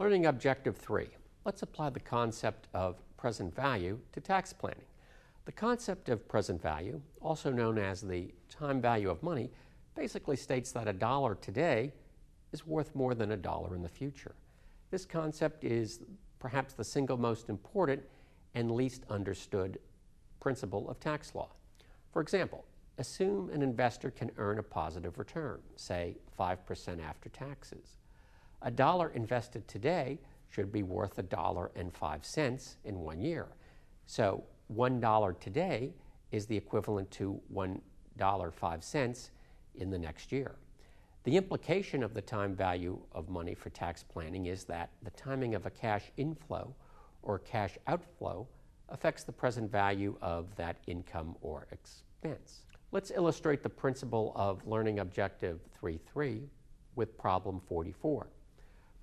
Learning Objective 3. Let's apply the concept of present value to tax planning. The concept of present value, also known as the time value of money, basically states that a dollar today is worth more than a dollar in the future. This concept is perhaps the single most important and least understood principle of tax law. For example, assume an investor can earn a positive return, say 5% after taxes. A dollar invested today should be worth a dollar and five cents in one year. So one dollar today is the equivalent to one dollar five cents in the next year. The implication of the time value of money for tax planning is that the timing of a cash inflow or cash outflow affects the present value of that income or expense. Let's illustrate the principle of Learning Objective 3.3 with problem 44.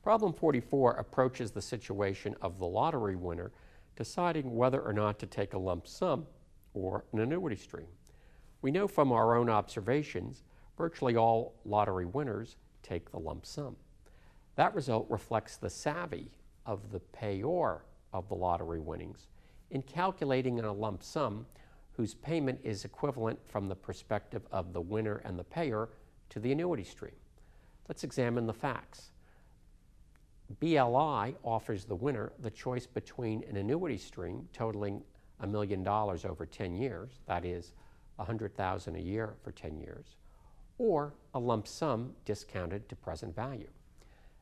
Problem 44 approaches the situation of the lottery winner deciding whether or not to take a lump sum or an annuity stream. We know from our own observations virtually all lottery winners take the lump sum. That result reflects the savvy of the payor of the lottery winnings in calculating a lump sum whose payment is equivalent from the perspective of the winner and the payer to the annuity stream. Let's examine the facts. BLI offers the winner the choice between an annuity stream totaling a million dollars over 10 years, that is, 100,000 a year for 10 years, or a lump sum discounted to present value.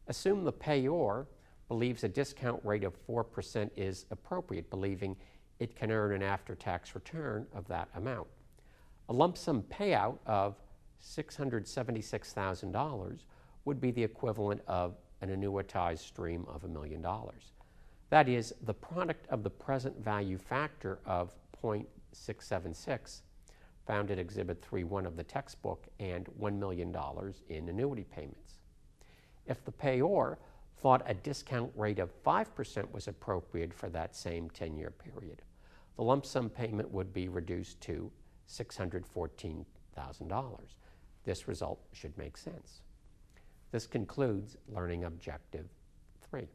Assume the payor believes a discount rate of 4% is appropriate, believing it can earn an after tax return of that amount. A lump sum payout of $676,000 would be the equivalent of an annuitized stream of a million dollars. That is, the product of the present value factor of 0.676 found at Exhibit 3.1 of the textbook and $1 million in annuity payments. If the payor thought a discount rate of 5% was appropriate for that same 10 year period, the lump sum payment would be reduced to $614,000. This result should make sense. This concludes Learning Objective 3.